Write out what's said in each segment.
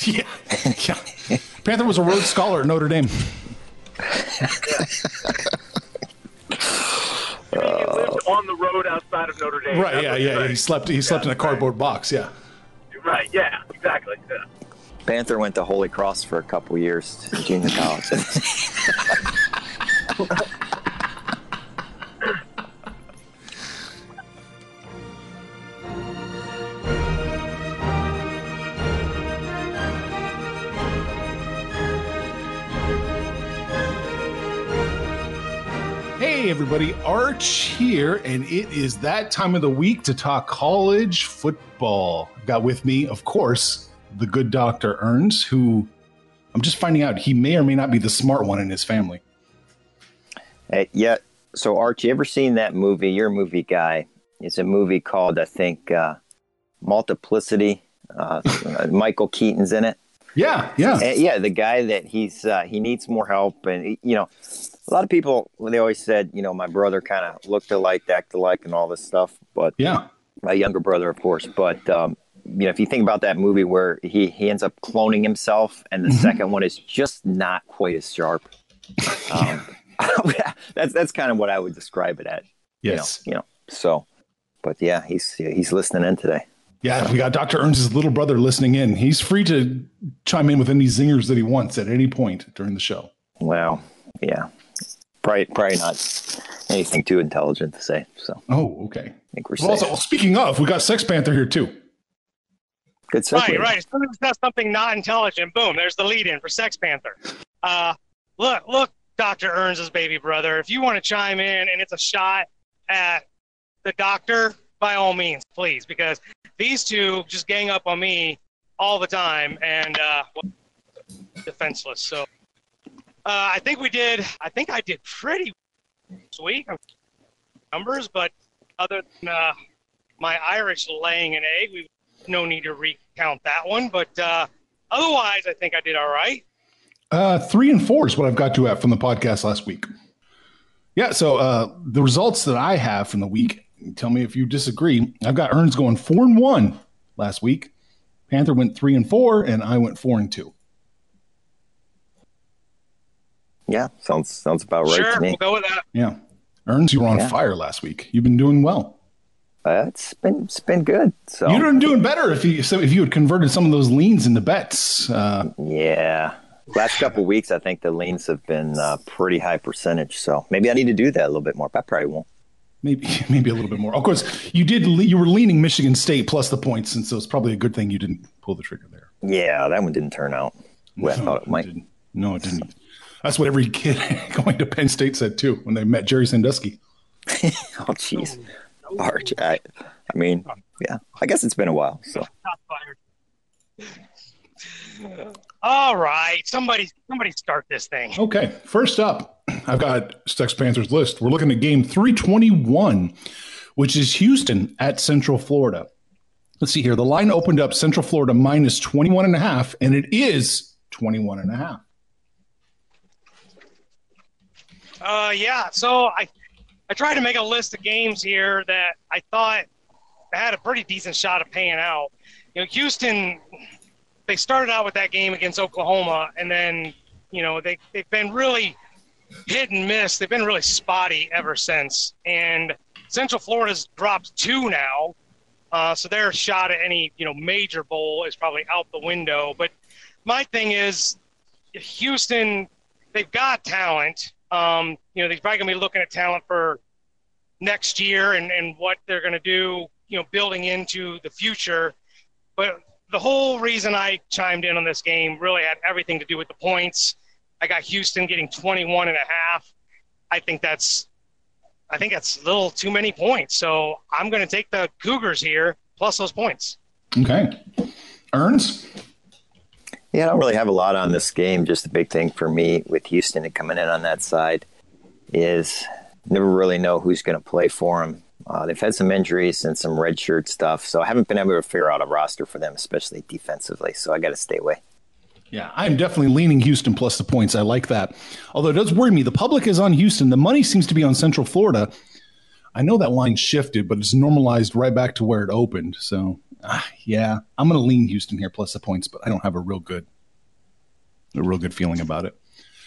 Yeah. yeah. Panther was a Rhodes Scholar at Notre Dame. You mean he lived on the road outside of Notre Dame? Right, yeah, yeah. you're. He slept he slept in a cardboard box, yeah. Right, yeah, exactly. Yeah. Panther went to Holy Cross for a couple years, junior college. Hey everybody, Arch here, and it is that time of the week to talk college football. Got with me, of course, the good Dr. Earns, who I'm just finding out he may or may not be the smart one in his family. Hey, yeah. So, Arch, you ever seen that movie? You're a movie guy. It's a movie called, I think, uh, Multiplicity. Uh, Michael Keaton's in it. Yeah, yeah. Uh, yeah, the guy that he's uh, he needs more help, and you know, a lot of people they always said, you know, my brother kind of looked alike, act alike, and all this stuff. But yeah, my younger brother, of course. But um, you know, if you think about that movie where he he ends up cloning himself, and the Mhm. second one is just not quite as sharp. Um, that's that's kind of what I would describe it at. Yes. You know, you know. So, but yeah, he's he's listening in today. Yeah, we got Dr. Earns's little brother listening in. He's free to chime in with any zingers that he wants at any point during the show. Wow. Yeah. Probably probably not anything too intelligent to say. So Oh, okay. I think we're Well, safe. also, speaking of, we got Sex Panther here too. Good Right, right. As soon as it says something not intelligent, boom, there's the lead in for Sex Panther. Uh, look, look, Dr. Earns' baby brother, if you want to chime in and it's a shot at the doctor, by all means, please, because these two just gang up on me all the time and uh, defenseless. So uh, I think we did, I think I did pretty sweet numbers, but other than uh, my Irish laying an egg, we no need to recount that one. But uh, otherwise, I think I did all right. Uh, three and four is what I've got to at from the podcast last week. Yeah, so uh, the results that I have from the week, tell me if you disagree. I've got Earns going four and one last week. Panther went three and four, and I went four and two. Yeah, sounds sounds about right sure, to me. we'll go with that. Yeah. Earns, you were on Yeah. fire last week. You've been doing well. Uh, it's been it's been good. So You'd have been doing better if you so if you had converted some of those leans into bets. Uh, yeah, last couple weeks I think the leans have been uh, pretty high percentage. So maybe I need to do that a little bit more. But I probably won't. maybe maybe a little bit more. Of course, you did. You were leaning Michigan State plus the points, and so it's probably a good thing you didn't pull the trigger there. Yeah, that one didn't turn out Well, way I thought it might. didn't. No, it didn't. That's what every kid going to Penn State said too when they met Jerry Sandusky. Oh, jeez, Arch. I, I mean, yeah. I guess it's been a while. So All right, somebody, somebody start this thing. Okay, first up, I've got Sex Panthers list. We're looking at game 321, which is Houston at Central Florida. Let's see here. The line opened up Central Florida minus 21 and a half, and it is 21 and a half. Uh, yeah. So I, I tried to make a list of games here that I thought had a pretty decent shot of paying out. You know, Houston, they started out with that game against Oklahoma, and then you know they they've been really hit and miss. They've been really spotty ever since. And Central Florida's dropped two now, uh, so their shot at any you know major bowl is probably out the window. But my thing is, Houston, they've got talent. Um, you know, they're probably gonna be looking at talent for next year and, and what they're gonna do, you know, building into the future. But the whole reason I chimed in on this game really had everything to do with the points. I got Houston getting 21 and a half. I think that's I think that's a little too many points. So I'm going to take the Cougars here plus those points. Okay. Earns? Yeah, I don't really have a lot on this game. Just the big thing for me with Houston and coming in on that side is never really know who's going to play for them. Uh, they've had some injuries and some red shirt stuff, so I haven't been able to figure out a roster for them, especially defensively. So I got to stay away. Yeah, I'm definitely leaning Houston plus the points. I like that. Although it does worry me. The public is on Houston. The money seems to be on Central Florida. I know that line shifted, but it's normalized right back to where it opened. So, ah, yeah, I'm going to lean Houston here plus the points, but I don't have a real good, a real good feeling about it.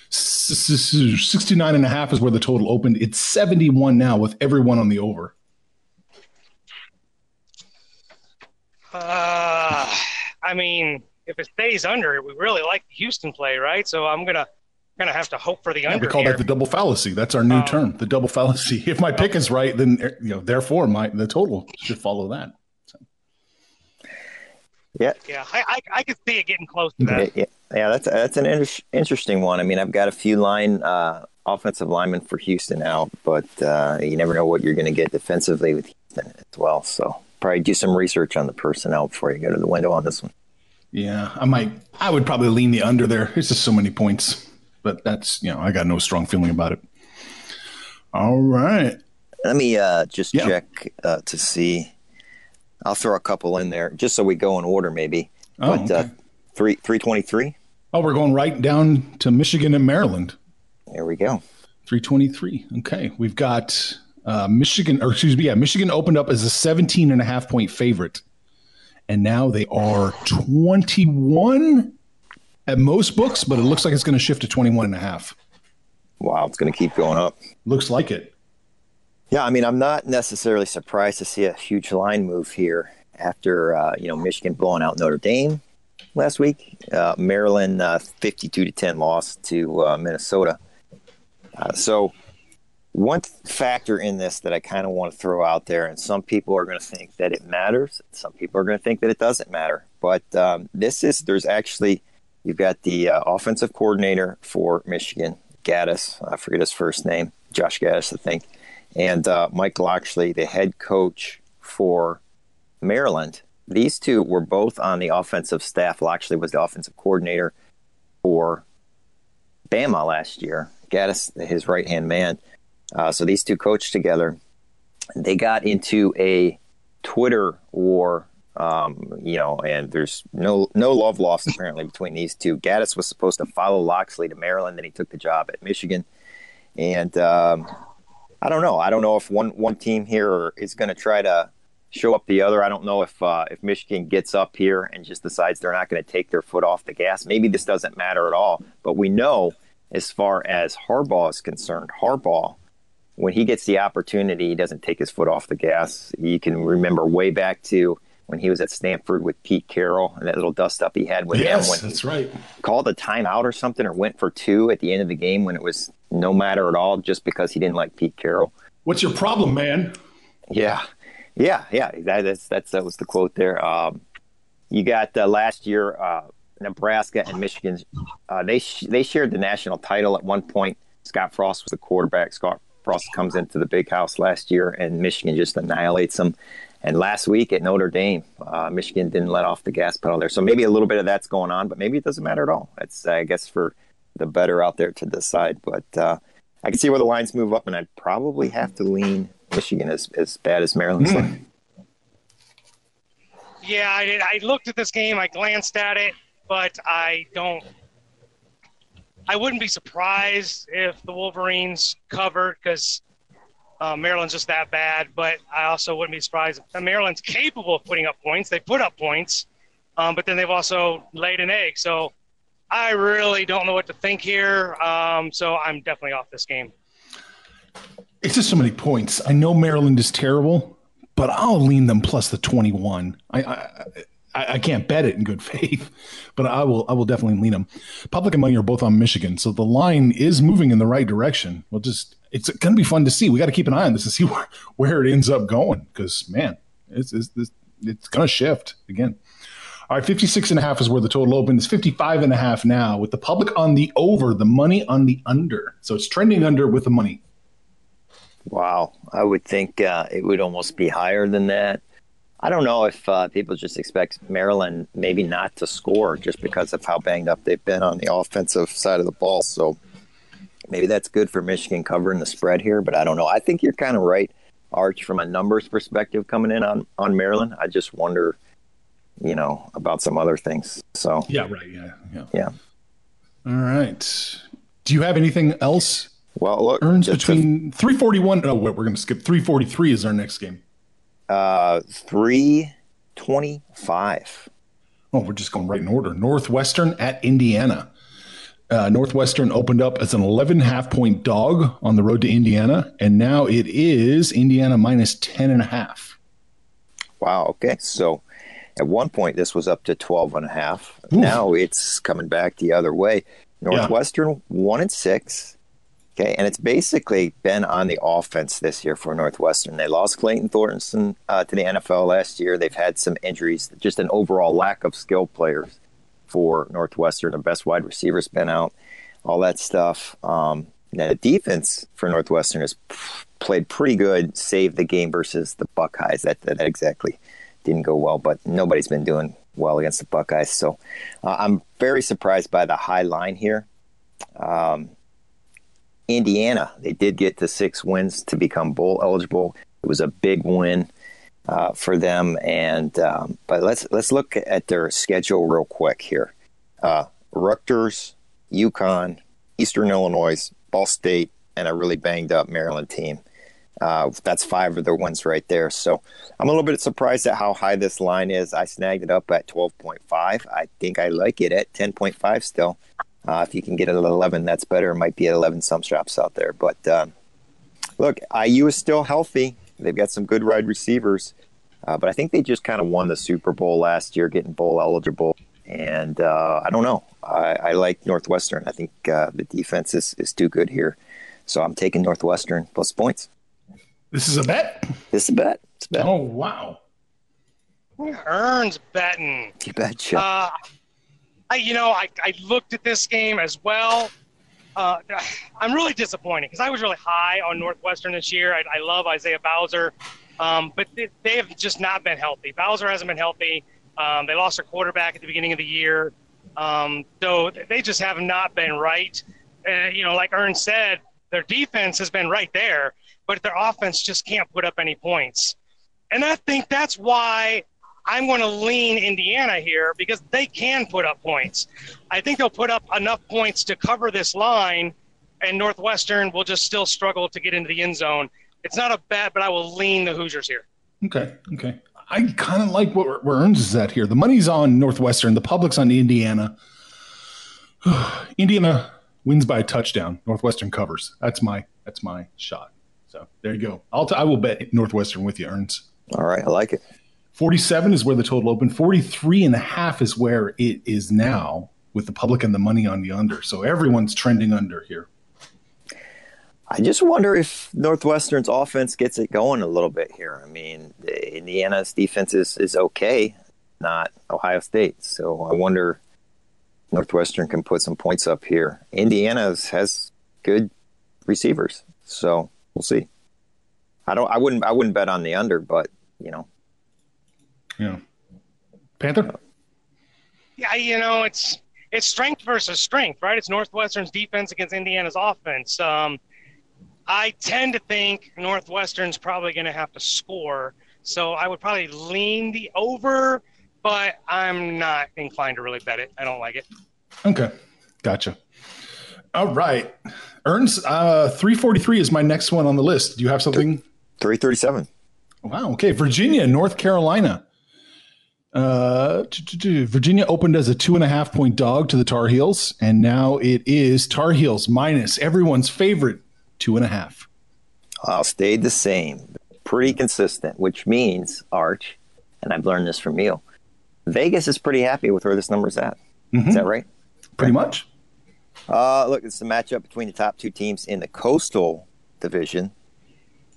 S- s- s- 69 and a half is where the total opened. It's 71 now with everyone on the over. Uh, I mean, if it stays under, we really like the Houston play, right? So I'm gonna gonna have to hope for the Yeah, under we call here. that the double fallacy. That's our new Um, term, the double fallacy. If my pick is right, then you know, therefore, my the total should follow that. Yeah, yeah, I, I I could see it getting close to Yeah, that. yeah, yeah, that's that's an inter- interesting one. I mean, I've got a few line uh, offensive linemen for Houston out, but uh, you never know what you're going to get defensively with Houston as well. So probably do some research on the personnel before you go to the window on this one. Yeah, I might. I would probably lean the under there. It's just so many points, but that's you know I got no strong feeling about it. All right. Let me uh, just Yeah. check uh, to see. I'll throw a couple in there just so we go in order, maybe. Oh, but uh, three three twenty three. Oh, we're going right down to Michigan and Maryland. There we go. 323. Okay. We've got uh, Michigan, or excuse me, yeah, Michigan opened up as a 17 and a half point favorite. And now they are 21 at most books, but it looks like it's going to shift to 21 and a half. Wow, it's going to keep going up. Looks like it. Yeah, I mean, I'm not necessarily surprised to see a huge line move here after uh, you know Michigan blowing out Notre Dame last week. Uh, Maryland uh, 52 to 10 loss to uh, Minnesota. Uh, so one factor in this that I kind of want to throw out there, and some people are going to think that it matters, some people are going to think that it doesn't matter. But um, this is there's actually you've got the uh, offensive coordinator for Michigan, Gattis. I forget his first name, Josh Gattis, I think and uh, Mike Locksley, the head coach for Maryland. These two were both on the offensive staff. Locksley was the offensive coordinator for Bama last year. Gattis, his right hand man. Uh, so these two coached together. They got into a Twitter war, um, you know, and there's no no love lost apparently between these two. Gattis was supposed to follow Locksley to Maryland, then he took the job at Michigan, and um, I don't know. I don't know if one one team here is going to try to show up the other. I don't know if uh, if Michigan gets up here and just decides they're not going to take their foot off the gas. Maybe this doesn't matter at all. But we know, as far as Harbaugh is concerned, Harbaugh when he gets the opportunity, he doesn't take his foot off the gas. You can remember way back to when he was at Stanford with Pete Carroll and that little dust up he had with yes, him when that's right. called a timeout or something or went for two at the end of the game when it was no matter at all just because he didn't like Pete Carroll. What's your problem, man? Yeah, yeah, yeah. That, that's that's that was the quote there. Um, you got uh, last year, uh, Nebraska and Michigan. Uh, they sh- they shared the national title at one point. Scott Frost was the quarterback. Scott Frost comes into the big house last year, and Michigan just annihilates them. And last week at Notre Dame, uh, Michigan didn't let off the gas pedal there. So maybe a little bit of that's going on, but maybe it doesn't matter at all. That's I guess for the better out there to decide. But uh, I can see where the lines move up, and I'd probably have to lean Michigan as as bad as Maryland's. Mm. Yeah, I did. I looked at this game. I glanced at it, but I don't. I wouldn't be surprised if the Wolverines covered because uh, Maryland's just that bad. But I also wouldn't be surprised if Maryland's capable of putting up points. They put up points, um, but then they've also laid an egg. So I really don't know what to think here. Um, so I'm definitely off this game. It's just so many points. I know Maryland is terrible, but I'll lean them plus the 21. I, I I, I can't bet it in good faith, but I will I will definitely lean them. Public and money are both on Michigan, so the line is moving in the right direction. We'll just it's going to be fun to see. We got to keep an eye on this to see where, where it ends up going because man, it's it's, it's, it's going to shift again. All right, 56 and a half is where the total opened. It's 55 and a half now with the public on the over, the money on the under. So it's trending under with the money. Wow, I would think uh, it would almost be higher than that. I don't know if uh, people just expect Maryland maybe not to score just because of how banged up they've been on the offensive side of the ball. So maybe that's good for Michigan covering the spread here, but I don't know. I think you're kind of right, Arch, from a numbers perspective coming in on, on Maryland. I just wonder, you know, about some other things. So yeah, right, yeah, yeah, yeah. All right. Do you have anything else? Well, look, earns between 341. Oh, wait, we're going to skip 343 is our next game. Uh, 325. Oh, we're just going right in order. Northwestern at Indiana. Uh, Northwestern opened up as an 11 half point dog on the road to Indiana, and now it is Indiana minus 10 and a half. Wow. Okay. So at one point, this was up to 12 and a half. Oof. Now it's coming back the other way. Northwestern, yeah. one and six. Okay, and it's basically been on the offense this year for Northwestern. They lost Clayton Thorson uh, to the NFL last year. They've had some injuries, just an overall lack of skill players for Northwestern. The best wide receiver's been out, all that stuff. Um, the defense for Northwestern has played pretty good, saved the game versus the Buckeyes. That, that exactly didn't go well, but nobody's been doing well against the Buckeyes. So uh, I'm very surprised by the high line here. Um, Indiana, they did get to six wins to become bowl eligible. It was a big win uh, for them. And um, but let's let's look at their schedule real quick here. Uh, Rutgers, UConn, Eastern Illinois, Ball State, and a really banged up Maryland team. Uh, that's five of their wins right there. So I'm a little bit surprised at how high this line is. I snagged it up at 12.5. I think I like it at 10.5 still. Uh, if you can get it at 11, that's better. It might be at 11 some shops out there. But uh, look, IU is still healthy. They've got some good wide receivers. Uh, but I think they just kind of won the Super Bowl last year, getting bowl eligible. And uh, I don't know. I, I, like Northwestern. I think uh, the defense is, is too good here. So I'm taking Northwestern plus points. This is a bet? This is a bet. It's a bet. Oh, wow. Earns betting. You betcha. I, you know, I, I looked at this game as well. Uh, I'm really disappointed because I was really high on Northwestern this year. I, I love Isaiah Bowser, um, but they, they, have just not been healthy. Bowser hasn't been healthy. Um, they lost their quarterback at the beginning of the year, um, so they just have not been right. You know, like Ern said, their defense has been right there, but their offense just can't put up any points. And I think that's why I'm going to lean Indiana here because they can put up points. I think they'll put up enough points to cover this line, and Northwestern will just still struggle to get into the end zone. It's not a bet, but I will lean the Hoosiers here. Okay. Okay. I kind of like what where Earns is at here. The money's on Northwestern, the public's on Indiana. Indiana wins by a touchdown. Northwestern covers. That's my that's my shot. So there you go. I'll t- I will bet Northwestern with you, Earns. All right, I like it. 47 is where the total opened. 43 and a half is where it is now with the public and the money on the under. So everyone's trending under here. I just wonder if Northwestern's offense gets it going a little bit here. I mean, Indiana's defense is, is okay, not Ohio State. So I wonder Northwestern can put some points up here. Indiana's has good receivers, so we'll see. I don't. I wouldn't. I wouldn't bet on the under, but you know. Yeah. Panther. Yeah, you know it's it's strength versus strength, right? It's Northwestern's defense against Indiana's offense. Um, I tend to think Northwestern's probably going to have to score, so I would probably lean the over, but I'm not inclined to really bet it. I don't like it. Okay, gotcha. All right, Earns. Uh, three forty three is my next one on the list. Do you have something? Three thirty seven. Wow. Okay, Virginia, North Carolina. Uh, Virginia opened as a two and a half point dog to the Tar Heels, and now it is Tar Heels minus everyone's favorite two and a half. I'll stay the same, pretty consistent, which means Arch, and I've learned this from you. Vegas is pretty happy with where this number's at. Mm-hmm. Is that right? Pretty much. Uh, look, it's the matchup between the top two teams in the Coastal Division.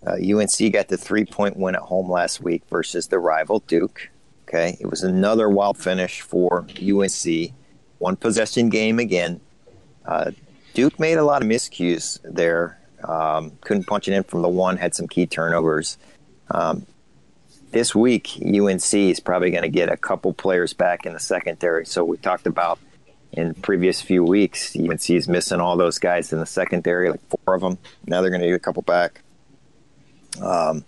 Uh, UNC got the three point win at home last week versus the rival Duke. Okay, it was another wild finish for UNC. One possession game again. Uh, Duke made a lot of miscues there. Um, couldn't punch it in from the one, had some key turnovers. Um, this week, UNC is probably going to get a couple players back in the secondary. So we talked about in previous few weeks, UNC is missing all those guys in the secondary, like four of them. Now they're going to get a couple back. Um,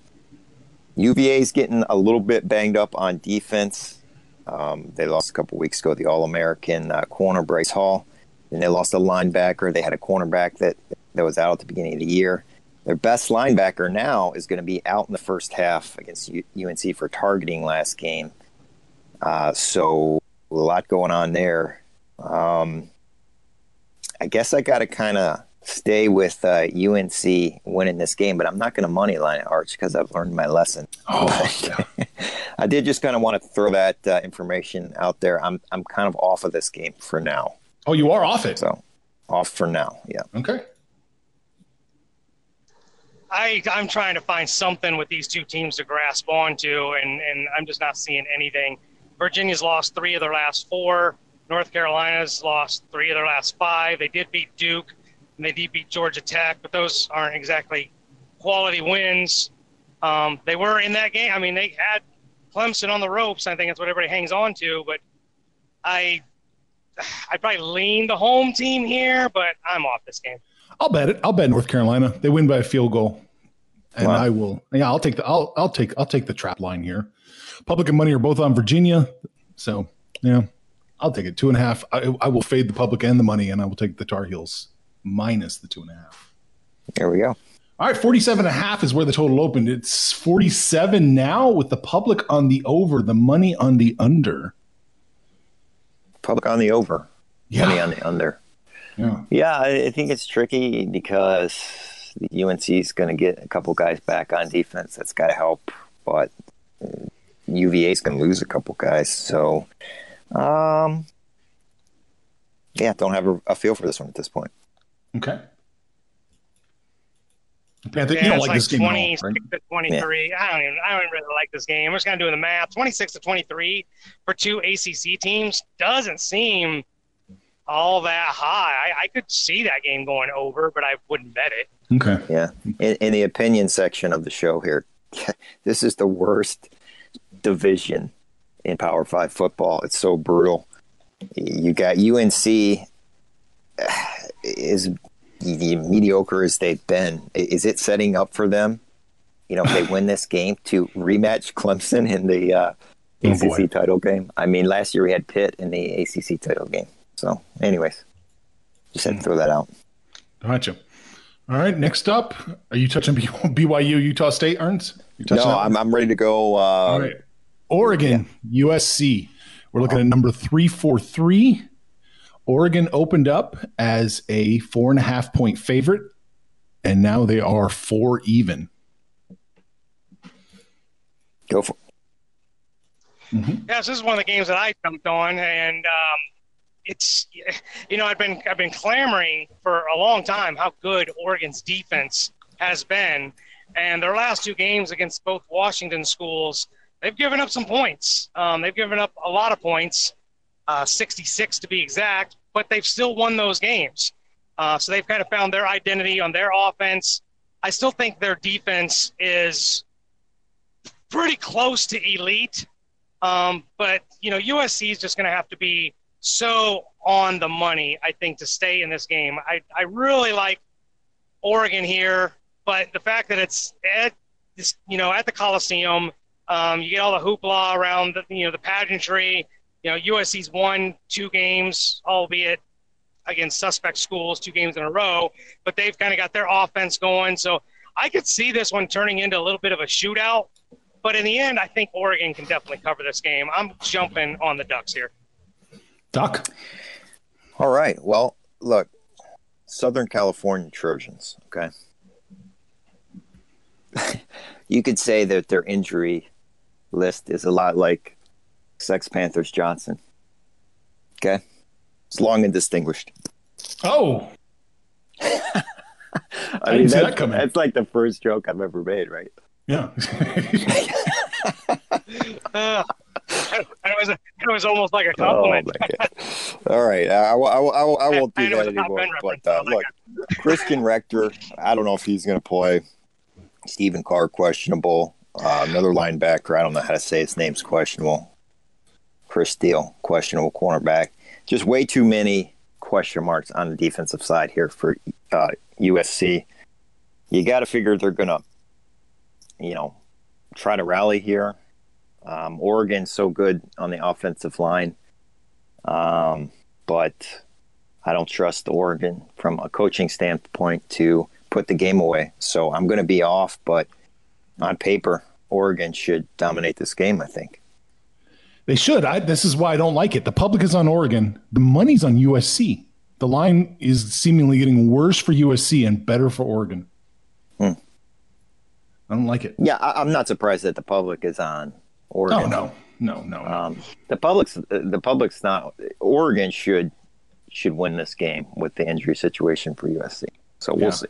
UVA is getting a little bit banged up on defense. Um, they lost a couple weeks ago the All American uh, corner Bryce Hall, and they lost a linebacker. They had a cornerback that that was out at the beginning of the year. Their best linebacker now is going to be out in the first half against UNC for targeting last game. Uh, so a lot going on there. Um, I guess I got to kind of stay with uh, UNC winning this game, but I'm not going to money line it, Arch, because I've learned my lesson. Oh, yeah. I did just kind of want to throw that uh, information out there. I'm I'm kind of off of this game for now. Oh, you are off it. So off for now. Yeah. Okay. I I'm trying to find something with these two teams to grasp onto, and and I'm just not seeing anything. Virginia's lost three of their last four. North Carolina's lost three of their last five. They did beat Duke and they did beat Georgia Tech, but those aren't exactly quality wins. Um, they were in that game. I mean, they had Clemson on the ropes. I think that's what everybody hangs on to. But I, I probably lean the home team here, but I'm off this game. I'll bet it. I'll bet North Carolina. They win by a field goal, and wow. I will. Yeah, I'll take the. I'll. I'll take. I'll take the trap line here. Public and money are both on Virginia, so yeah, I'll take it two and a half. I, I will fade the public and the money, and I will take the Tar Heels minus the two and a half. There we go. All right, 47 and a half is where the total opened. It's 47 now with the public on the over, the money on the under. Public on the over. Yeah. Money on the under. Yeah. Yeah, I think it's tricky because the UNC is going to get a couple guys back on defense. That's got to help. But UVA is going to lose a couple guys. So, um, yeah, don't have a, a feel for this one at this point. Okay. Panther, yeah, you don't like, like this game 26 all, right? to 23. Yeah. I don't even I don't even really like this game. We're just kind of doing the math. 26 to 23 for two ACC teams doesn't seem all that high. I, I could see that game going over, but I wouldn't bet it. Okay. Yeah. In, in the opinion section of the show here, this is the worst division in Power Five football. It's so brutal. You got UNC is the mediocre as they've been, is it setting up for them? You know, if they win this game to rematch Clemson in the uh, oh, ACC boy. title game. I mean, last year we had Pitt in the ACC title game. So, anyways, just had to throw that out. Gotcha. All right, next up, are you touching BYU Utah State, Earns? no, I'm, I'm ready to go. Uh, All right. Oregon, yeah. USC. We're looking at number 343 Oregon opened up as a four and a half point favorite and now they are four even. Go for Yes, this is one of the games that I jumped on, and um, it's you know I've been I've been clamoring for a long time how good Oregon's defense has been, and their last two games against both Washington schools, they've given up some points. Um, they've given up a lot of points, uh, 66 to be exact, but they've still won those games. Uh, so they've kind of found their identity on their offense. I still think their defense is pretty close to elite. Um, but you know, USC is just going to have to be so on the money, I think, to stay in this game. I I really like Oregon here, but the fact that it's at this, you know, at the Coliseum, um, you get all the hoopla around the you know the pageantry. You know, USC's won two games, albeit against suspect schools, two games in a row, but they've kind of got their offense going. So I could see this one turning into a little bit of a shootout. But in the end, I think Oregon can definitely cover this game. I'm jumping on the Ducks here. Duck. All right. Well, look, Southern California Trojans, okay? you could say that their injury list is a lot like Sex Panthers Johnson. Okay? It's long and distinguished. Oh, I, didn't mean, that's, that coming. that's like the first joke I've ever made, right? yeah. Uh, it, was, it was almost like a Oh, compliment. my God. All right. I, I, I, I, I won't do know that it's a top anymore. But uh, I like look, Christian Rector, I don't know if he's going to play. Stephen Carr, questionable. Uh, another linebacker, I don't know how to say his name's questionable. Chris Steele, questionable cornerback. Just way too many question marks on the defensive side here for uh, USC. You got to figure they're going to, you know, try to rally here. Um, Oregon's so good on the offensive line, um, but I don't trust Oregon from a coaching standpoint to put the game away. So I'm going to be off, but on paper, Oregon should dominate this game. I think. They should. I, this is why I don't like it. The public is on Oregon. The money's on USC. The line is seemingly getting worse for USC and better for Oregon. Hmm. I don't like it. Yeah, I, I'm not surprised that the public is on Oregon. Oh no, no, no. no. Um, the public's the public's not. Oregon should should win this game with the injury situation for USC. So we'll Yeah. see.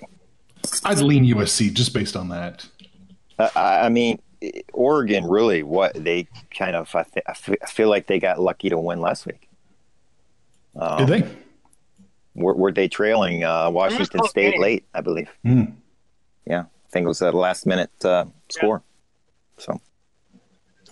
I'd lean USC just based on that. I- I, I mean, Oregon really what they kind of I, th- I feel like they got lucky to win last week. Um, Did they? Were, were they trailing uh, Washington State game. late? I believe. Hmm. Yeah, I think it was a last minute uh, score. So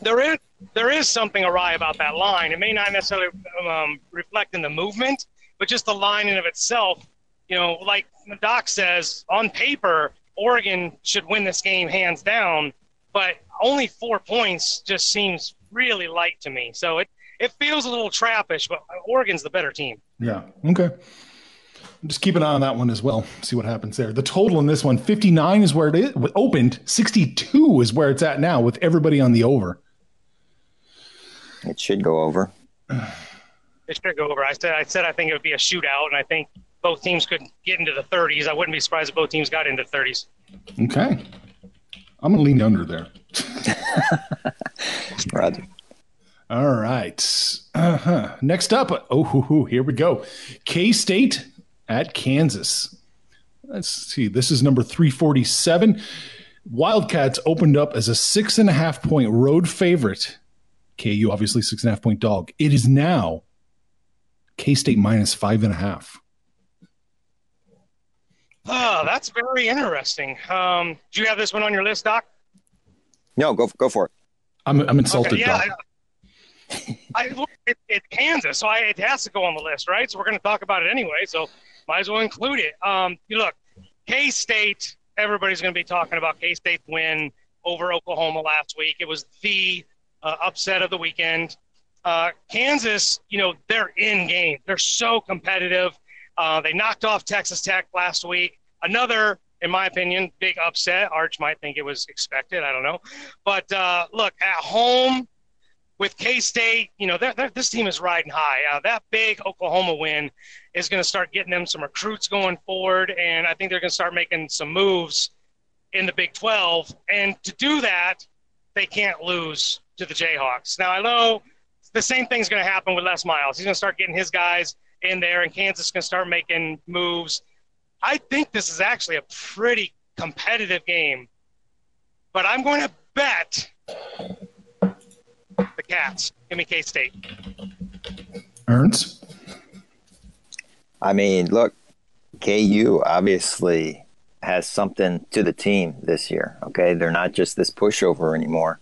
there is there is something awry about that line. It may not necessarily um, reflect in the movement, but just the line in of itself. You know, like Doc says, on paper, Oregon should win this game hands down, but only four points just seems really light to me. So it it feels a little trappish, but Oregon's the better team. Yeah. Okay. Just keep an eye on that one as well. See what happens there. The total in this one, 59 is where it is, opened. 62 is where it's at now with everybody on the over. it should go over. It should go over. I said I said I think it would be a shootout, and I think both teams could get into the 30s. I wouldn't be surprised if both teams got into the 30s. Okay. I'm going to lean under there. Roger. All right. Uh-huh. Next up, oh, hoo, hoo, here we go. K State at Kansas. Let's see. This is number 347. Wildcats opened up as a six and a half point road favorite. KU, obviously, six and a half point dog. It is now K State minus five and a half. Oh, that's very interesting. Um, do you have this one on your list, Doc? No, go go for it. I'm, I'm insulted, Okay, yeah, dog. I, I, look, it, it's Kansas, so I, it has to go on the list, right? So we're going to talk about it anyway, so might as well include it. Um, you look, K State. Everybody's going to be talking about K State win over Oklahoma last week. It was the uh, upset of the weekend. Uh, Kansas, you know, they're in game. They're so competitive. Uh, they knocked off Texas Tech last week. Another, in my opinion, big upset. Arch might think it was expected. I don't know. But uh, look, at home, with K State, you know, they're, they're, this team is riding high. Uh, that big Oklahoma win is going to start getting them some recruits going forward, and I think they're going to start making some moves in the Big 12. And to do that, they can't lose to the Jayhawks. Now, I know the same thing's going to happen with Les Miles. He's going to start getting his guys in there, and Kansas can start making moves. I think this is actually a pretty competitive game, but I'm going to bet the Cats. Give me K State. Earns? I mean, look, KU obviously has something to the team this year. Okay, they're not just this pushover anymore.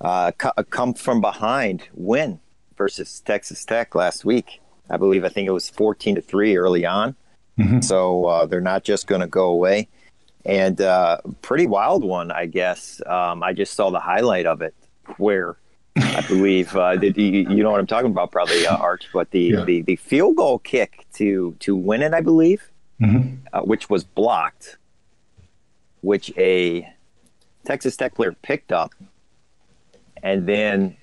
Uh, come from behind win versus Texas Tech last week. I believe I think it was fourteen to three early on. Mm-hmm. So uh, they're not just going to go away. And uh, pretty wild one, I guess. Um, I just saw the highlight of it where I believe uh, the, you, you, know what I'm talking about, probably uh, Arch, but the, yeah. the, the field goal kick to to win it, I believe, mm-hmm. uh, which was blocked, which a Texas Tech player picked up, and then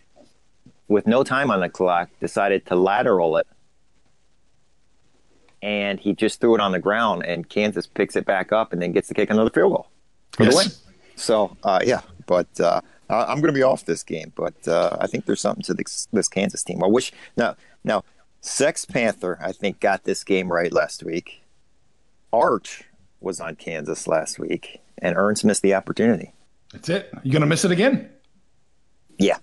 with no time on the clock, decided to lateral it, and he just threw it on the ground, and Kansas picks it back up, and then gets to kick another field goal for yes. the win. So uh, yeah, but uh, I'm going to be off this game, but uh, I think there's something to this, this Kansas team. I wish now now Sex Panther I think got this game right last week. Arch was on Kansas last week, and Earns missed the opportunity. That's it. You going to miss it again? Yeah.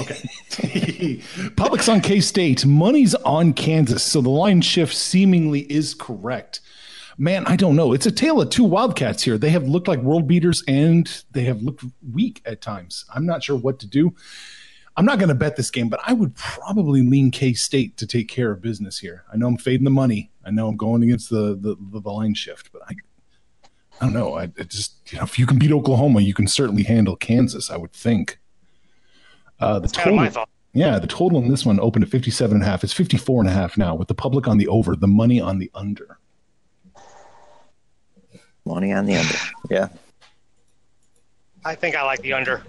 Okay. Public's on K State. Money's on Kansas. So the line shift seemingly is correct man, I don't know. It's a tale of two Wildcats here. They have looked like world beaters and they have looked weak at times. I'm not sure what to do. I'm not going to bet this game, but I would probably lean K State to take care of business here. I know I'm fading the money. I know I'm going against the the, the line shift, but I I don't know. I just you know if you can beat Oklahoma, you can certainly handle Kansas. I would think. Uh, the total, yeah, the total in this one opened at 57 and a half. It's 54 and a half now with the public on the over, the money on the under. Money on the under. Yeah. I think I like the under.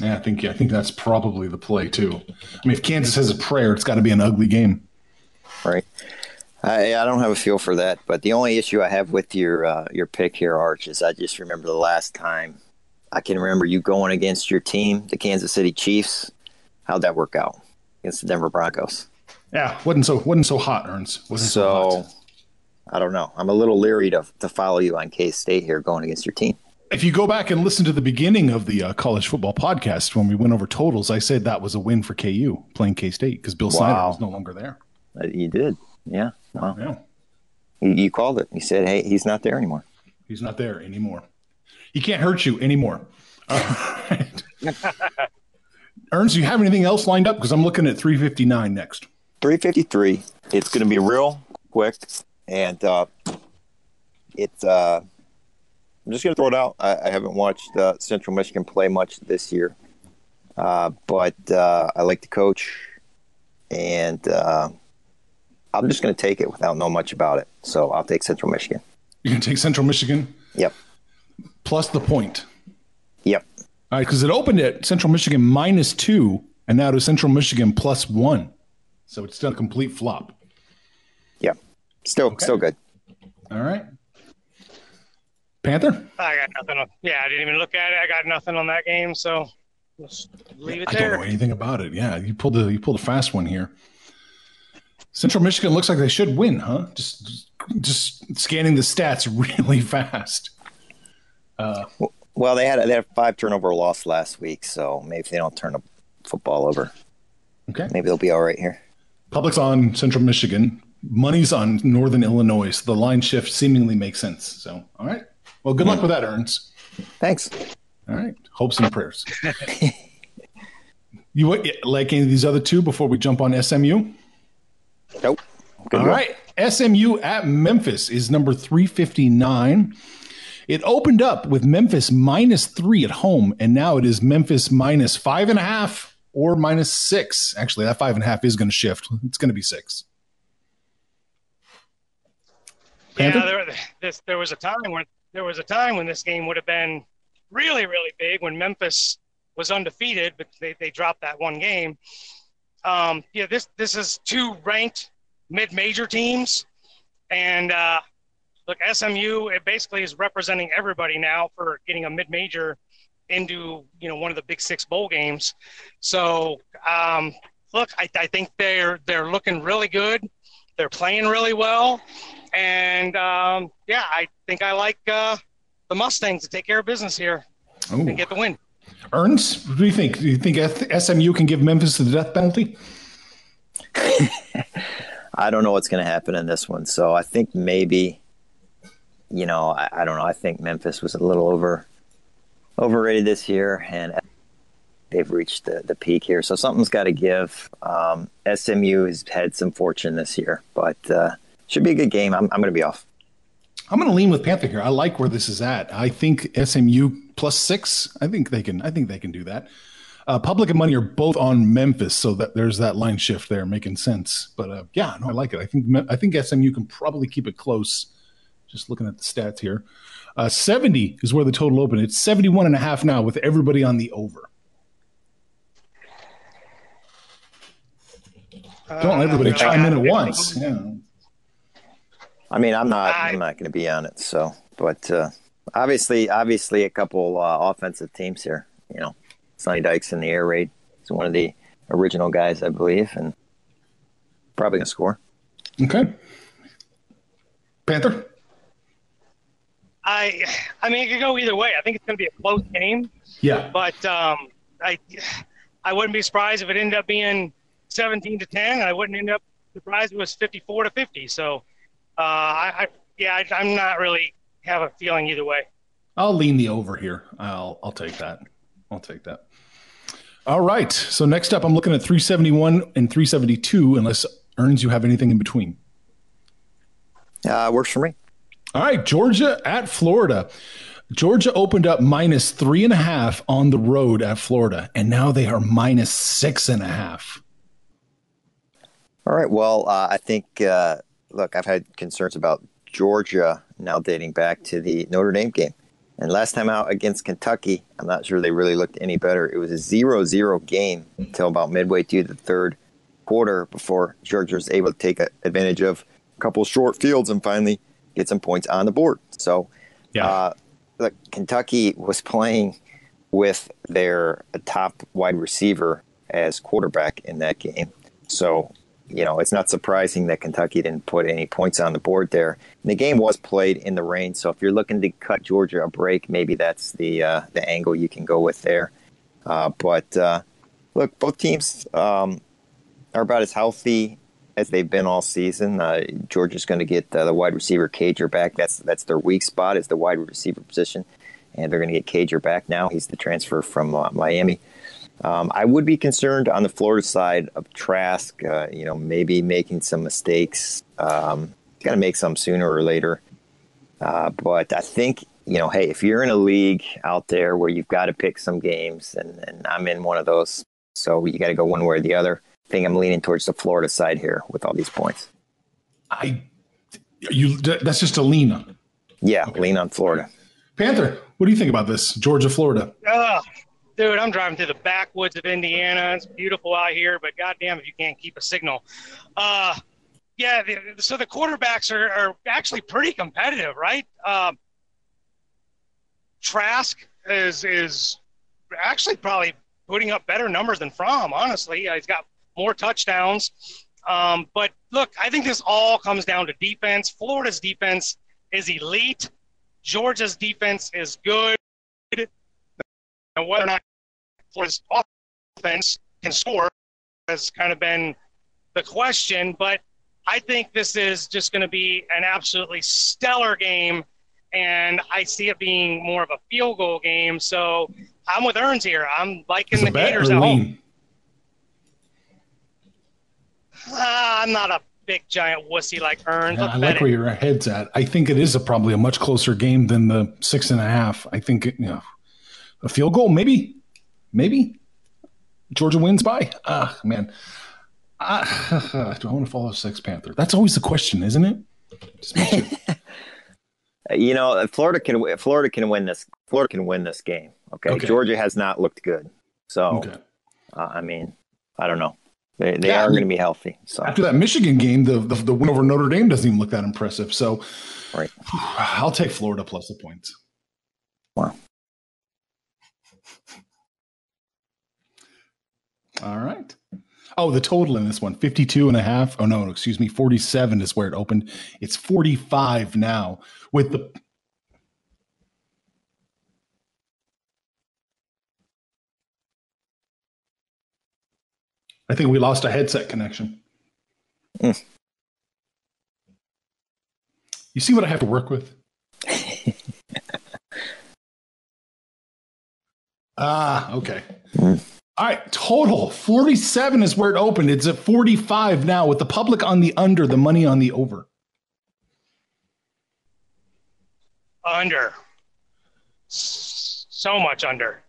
Yeah, I think I think that's probably the play too. I mean, if Kansas has a prayer, it's got to be an ugly game. Right. I, I don't have a feel for that, but the only issue I have with your uh, your pick here, Arch, is I just remember the last time I can remember you going against your team, the Kansas City Chiefs. How'd that work out against the Denver Broncos? Yeah, wasn't so wasn't so hot, Earns. Wasn't so, so hot. I don't know. I'm a little leery to to follow you on K State here going against your team. If you go back and listen to the beginning of the uh, college football podcast when we went over totals, I said that was a win for KU playing K State because Bill wow. Snyder was no longer there. Uh, you did, yeah. Wow. Yeah. You, you called it. You said, "Hey, he's not there anymore." He's not there anymore. He can't hurt you anymore. Right. Earns, do you have anything else lined up? Because I'm looking at 359 next. 353. It's going to be real quick and uh, it's. Uh, I'm just going to throw it out. I, I haven't watched uh, Central Michigan play much this year, uh, but uh, I like the coach, and uh, I'm just going to take it without knowing much about it. So I'll take Central Michigan. You're going to take Central Michigan. Yep. Plus the point. Yep. All right, because it opened at Central Michigan minus two, and now to Central Michigan plus one. So it's still a complete flop. Still, okay. still good. All right. Panther? I got nothing. On, yeah, I didn't even look at it. I got nothing on that game, so let's leave it I there. I don't know anything about it. Yeah, you pulled a you pulled a fast one here. Central Michigan looks like they should win, huh? Just just scanning the stats really fast. Uh, well, they had they had five turnover loss last week, so maybe if they don't turn the football over, okay, maybe they'll be all right here. Public's on Central Michigan money's on Northern Illinois. So the line shift seemingly makes sense. So, all right. Well, good luck with that, Earns. Thanks. All right. Hopes and prayers. you like any of these other two before we jump on SMU? Nope. Good all right. SMU at Memphis is number 359. It opened up with Memphis minus three at home, and now it is Memphis minus five and a half or minus six. Actually, that five and a half is going to shift. It's going to be six. Panther? Yeah, there, this, there was a time when there was a time when this game would have been really, really big when Memphis was undefeated, but they, they dropped that one game. Um, yeah, this this is two ranked mid-major teams, and uh, look, SMU it basically is representing everybody now for getting a mid-major into you know one of the Big Six bowl games. So um, look, I, I think they're they're looking really good. They're playing really well, and um, yeah, I think I like uh, the Mustangs to take care of business here Ooh. and get the win. Earns, what do you think? Do you think SMU can give Memphis the death penalty? I don't know what's going to happen in this one. So I think maybe, you know, I, I, don't know. I think Memphis was a little over overrated this year, and they've reached the, the peak here. So something's got to give. Um, SMU has had some fortune this year, but uh, should be a good game. I'm, I'm going to be off. I'm going to lean with Panther here. I like where this is at. I think SMU plus six. I think they can. I think they can do that. Uh, Public and Money are both on Memphis, so that there's that line shift there, making sense. But uh, yeah, no, I like it. I think I think SMU can probably keep it close. Just looking at the stats here, uh, 70 is where the total opened. It's 71 and a half now, with everybody on the over. Don't let everybody chime in at once. Yeah. I mean, I'm not. I'm not going to be on it. So, but uh, obviously, obviously, a couple uh, offensive teams here. You know, Sonny Dykes in the air raid. He's one of the original guys, I believe, and probably going to score. Okay. Panther. I, I mean, it could go either way. I think it's going to be a close game. Yeah. But um, I, I wouldn't be surprised if it ended up being 17 to 10. I wouldn't end up surprised if it was 54 to 50. So uh, I, I yeah, I, am not really have a feeling either way. I'll lean the over here. I'll I'll take that. I'll take that. All right. So next up, I'm looking at 371 and 372. Unless earns you have anything in between. Uh, works for me. All right, Georgia at Florida. Georgia opened up minus three and a half on the road at Florida, and now they are minus six and a half. All right. Well, uh, I think uh, look, I've had concerns about Georgia now dating back to the Notre Dame game. And last time out against Kentucky, I'm not sure they really looked any better. It was a 0 0 game until about midway through the third quarter before Georgia was able to take advantage of a couple short fields and finally get some points on the board. So, yeah. Uh, look, Kentucky was playing with their top wide receiver as quarterback in that game. So you know, it's not surprising that Kentucky didn't put any points on the board there. And the game was played in the rain, so if you're looking to cut Georgia a break, maybe that's the uh, the angle you can go with there. Uh, but uh, look, both teams um, are about as healthy as they've been all season. Uh, Georgia's going to get uh, the wide receiver Cager back. That's that's their weak spot is the wide receiver position, and they're going to get Cager back now. He's the transfer from uh, Miami. Um, I would be concerned on the Florida side of Trask, uh, you know, maybe making some mistakes. Um, Got to make some sooner or later. Uh, but I think, you know, hey, if you're in a league out there where you've got to pick some games, and, and I'm in one of those, so you got to go one way or the other. I think I'm leaning towards the Florida side here with all these points. I, you, that's just a lean on. Yeah, okay. lean on Florida. Panther, what do you think about this? Georgia, Florida. Uh, dude, I'm driving through the backwoods of Indiana. It's beautiful out here, but goddamn if you can't keep a signal. Uh, yeah, the, so the quarterbacks are, are, actually pretty competitive, right? Um, Trask is is actually probably putting up better numbers than Fromm. Honestly, uh, he's got more touchdowns. Um, but look, I think this all comes down to defense. Florida's defense is elite. Georgia's defense is good. And whether or not Florida's offense can score has kind of been the question. But I think this is just going to be an absolutely stellar game, and I see it being more of a field goal game. So I'm with Earns here. I'm liking the Gators at home. Uh, I'm not a big giant wussy like Earns. Yeah, I like where your head's at. I think it is a, probably a much closer game than the six and a half. I think you know a field goal, maybe, maybe Georgia wins by. Ah, man. Uh, do I want to follow Sex Panther? That's always the question, isn't it? you know, Florida can Florida can win this. Florida can win this game. Okay? okay? Georgia has not looked good. So, Okay. uh, I mean, I don't know. They, they Yeah, are going to be healthy. So, After that Michigan game, the, the the win over Notre Dame doesn't even look that impressive. So, Right. I'll take Florida plus the points. Wow. All right. Oh, the total in this one 52 and a half. Oh, no, excuse me. 47 is where it opened. It's 45 now with the. I think we lost a headset connection. Hmm. You see what I have to work with? ah, okay. Hmm. All right, total 47 is where it opened. It's at 45 now with the public on the under, the money on the over. Under. So much under.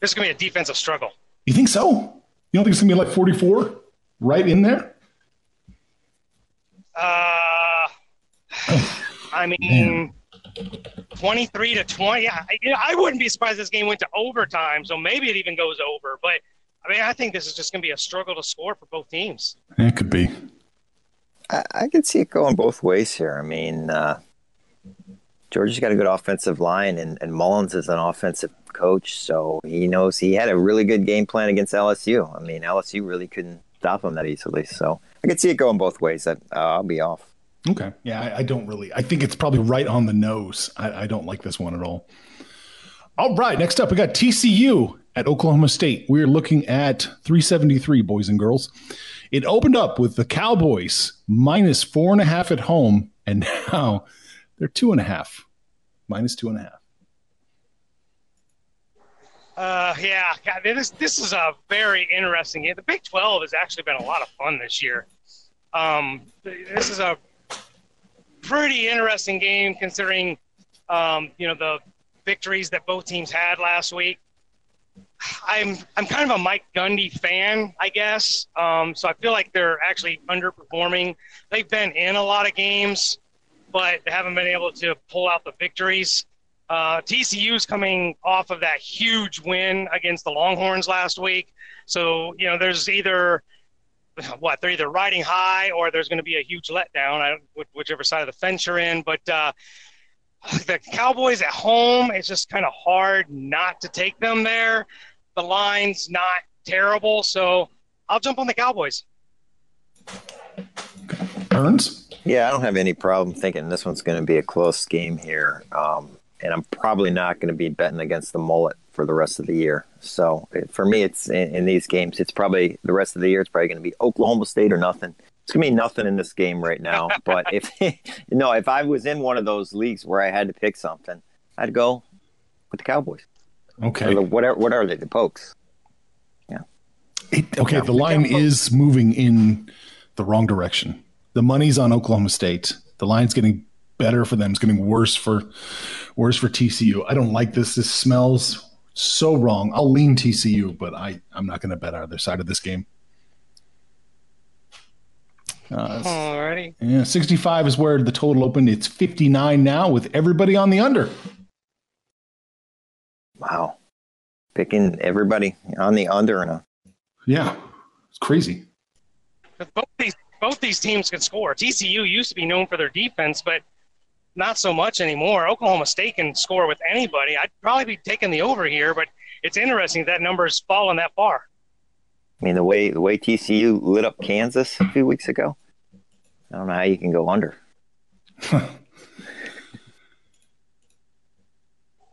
This is going to be a defensive struggle. You think so? You don't think it's going to be like 44 right in there? Uh, I mean, Man. 23 to 20. I, you know, I wouldn't be surprised if this game went to overtime, so maybe it even goes over. But I mean, I think this is just going to be a struggle to score for both teams. It could be. I, I could see it going both ways here. I mean, uh, Georgia's got a good offensive line, and, and Mullen's is an offensive coach, so he knows he had a really good game plan against LSU. I mean, LSU really couldn't stop him that easily, so I could see it going both ways. That uh, I'll be off. Okay. Yeah, I, I don't really. I think it's probably right on the nose. I, I don't like this one at all. All right. Next up, we got TCU at Oklahoma State. We're looking at 373, boys and girls. It opened up with the Cowboys minus four and a half at home, and now they're two and a half, minus two and a half. Uh, yeah, God, this this is a very interesting game. The Big 12 has actually been a lot of fun this year. Um, this is a pretty interesting game considering, um, you know, the victories that both teams had last week. I'm I'm kind of a Mike Gundy fan, I guess. Um, so I feel like they're actually underperforming. They've been in a lot of games, but they haven't been able to pull out the victories. Uh, TCU's coming off of that huge win against the Longhorns last week. So, you know, there's either what they're either riding high or there's going to be a huge letdown, I whichever side of the fence you're in. But uh, the Cowboys at home, it's just kind of hard not to take them there. The line's not terrible, so I'll jump on the Cowboys. Earns? Yeah, I don't have any problem thinking this one's going to be a close game here. Um, and I'm probably not going to be betting against the mullet for the rest of the year. So for me, it's in, in these games, it's probably the rest of the year, it's probably going to be Oklahoma State or nothing. It's going to be nothing in this game right now. but if, no, if I was in one of those leagues where I had to pick something, I'd go with the Cowboys. Okay. The, whatever, what are they? The Pokes. It, okay, the line is moving in the wrong direction. The money's on Oklahoma State. The line's getting better for them. It's getting worse for worse for TCU. I don't like this. This smells so wrong. I'll lean TCU, but I I'm not going to bet either side of this game. Uh, Alrighty. yeah, 65 is where the total opened. It's 59 now with everybody on the under. Wow. Picking everybody on the under and a Yeah, it's crazy. both these both these teams can score. TCU used to be known for their defense, but not so much anymore. Oklahoma State can score with anybody. I'd probably be taking the over here, but it's interesting that number's fallen that far. I mean, the way the way TCU lit up Kansas a few weeks ago, I don't know how you can go under.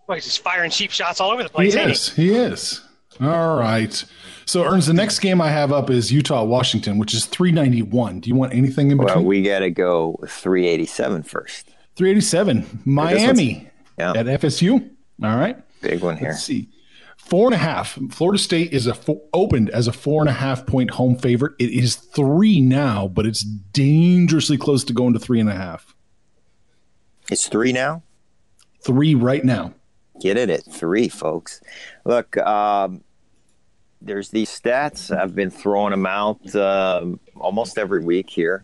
Well, he's just firing cheap shots all over the place. ain't is. He is. All right. So, Earns, the next game I have up is Utah Washington, which is 391. Do you want anything in between? Well, we got to go 387 first. 387. Miami Yeah, at FSU. All right. big one here. Let's see. Four and a half. Florida State is a fo- opened as a four and a half point home favorite. It is three now, but it's dangerously close to going to three and a half. It's three now. Three right now. Get it at three, folks. Look, um, there's these stats. I've been throwing them out um, almost every week here.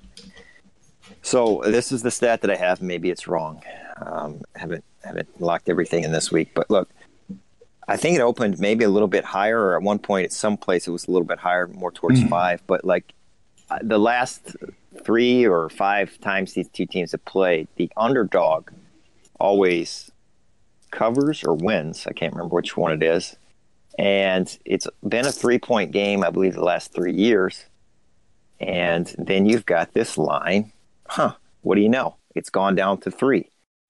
So this is the stat that I have. Maybe it's wrong. Um, haven't haven't locked everything in this week, but look, I think it opened maybe a little bit higher, or at one point at some place it was a little bit higher, more towards five. But like uh, the last three or five times these two teams have played, the underdog always covers or wins. I can't remember which one it is. And it's been a three point game, I believe, the last three years. And then you've got this line. Huh, what do you know? It's gone down to three.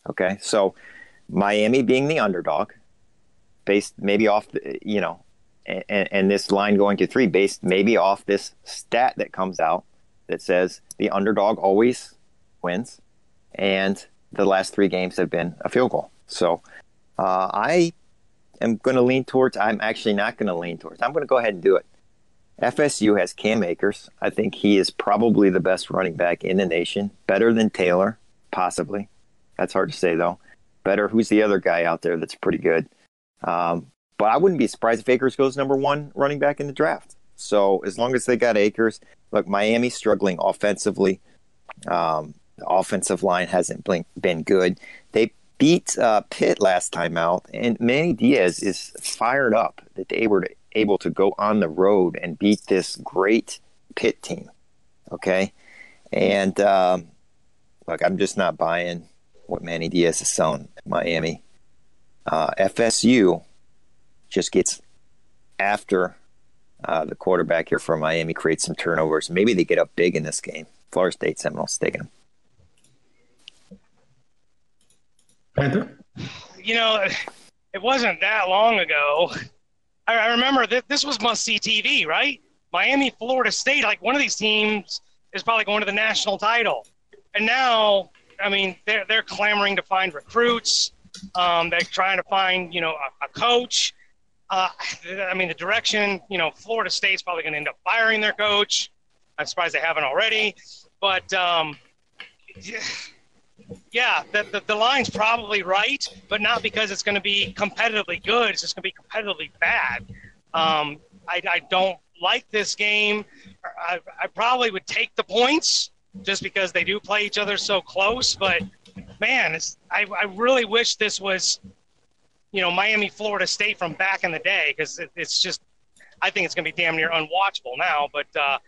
Okay. So Miami being the underdog, based maybe off, the, you know, and, and this line going to three, based maybe off this stat that comes out that says the underdog always wins. And the last three games have been a field goal. So uh, I am going to lean towards, I'm actually not going to lean towards, I'm going to go ahead and do it. FSU has Cam Akers. I think he is probably the best running back in the nation, better than Taylor, possibly. That's hard to say, though. Better, who's the other guy out there that's pretty good? Um, but I wouldn't be surprised if Akers goes number one running back in the draft. So as long as they got Akers, look, Miami's struggling offensively. Um, the offensive line hasn't been, good. They beat uh, Pitt last time out, and Manny Diaz is fired up that they were able to go on the road and beat this great Pitt team. Okay, and um, look, I'm just not buying what Manny Diaz is selling at Miami. Uh, FSU just gets after uh, the quarterback here for Miami, creates some turnovers. Maybe they get up big in this game. Florida State Seminoles taking them. Panther? You know, it wasn't that long ago. I, remember that this was must see TV, right? Miami, Florida State, like one of these teams is probably going to the national title. And now, I mean, they're, they're clamoring to find recruits. Um, they're trying to find, you know, a, a coach. Uh, I mean, the direction, you know, Florida State's probably going to end up firing their coach. I'm surprised they haven't already. But um, yeah, the, the, the, line's probably right, but not because it's going to be competitively good. It's just going to be competitively bad. Um, I, I don't like this game. I, I probably would take the points just because they do play each other so close. But man, I, I really wish this was, you know, Miami, Florida State from back in the day because it, it's just, I think it's going to be damn near unwatchable now. But uh,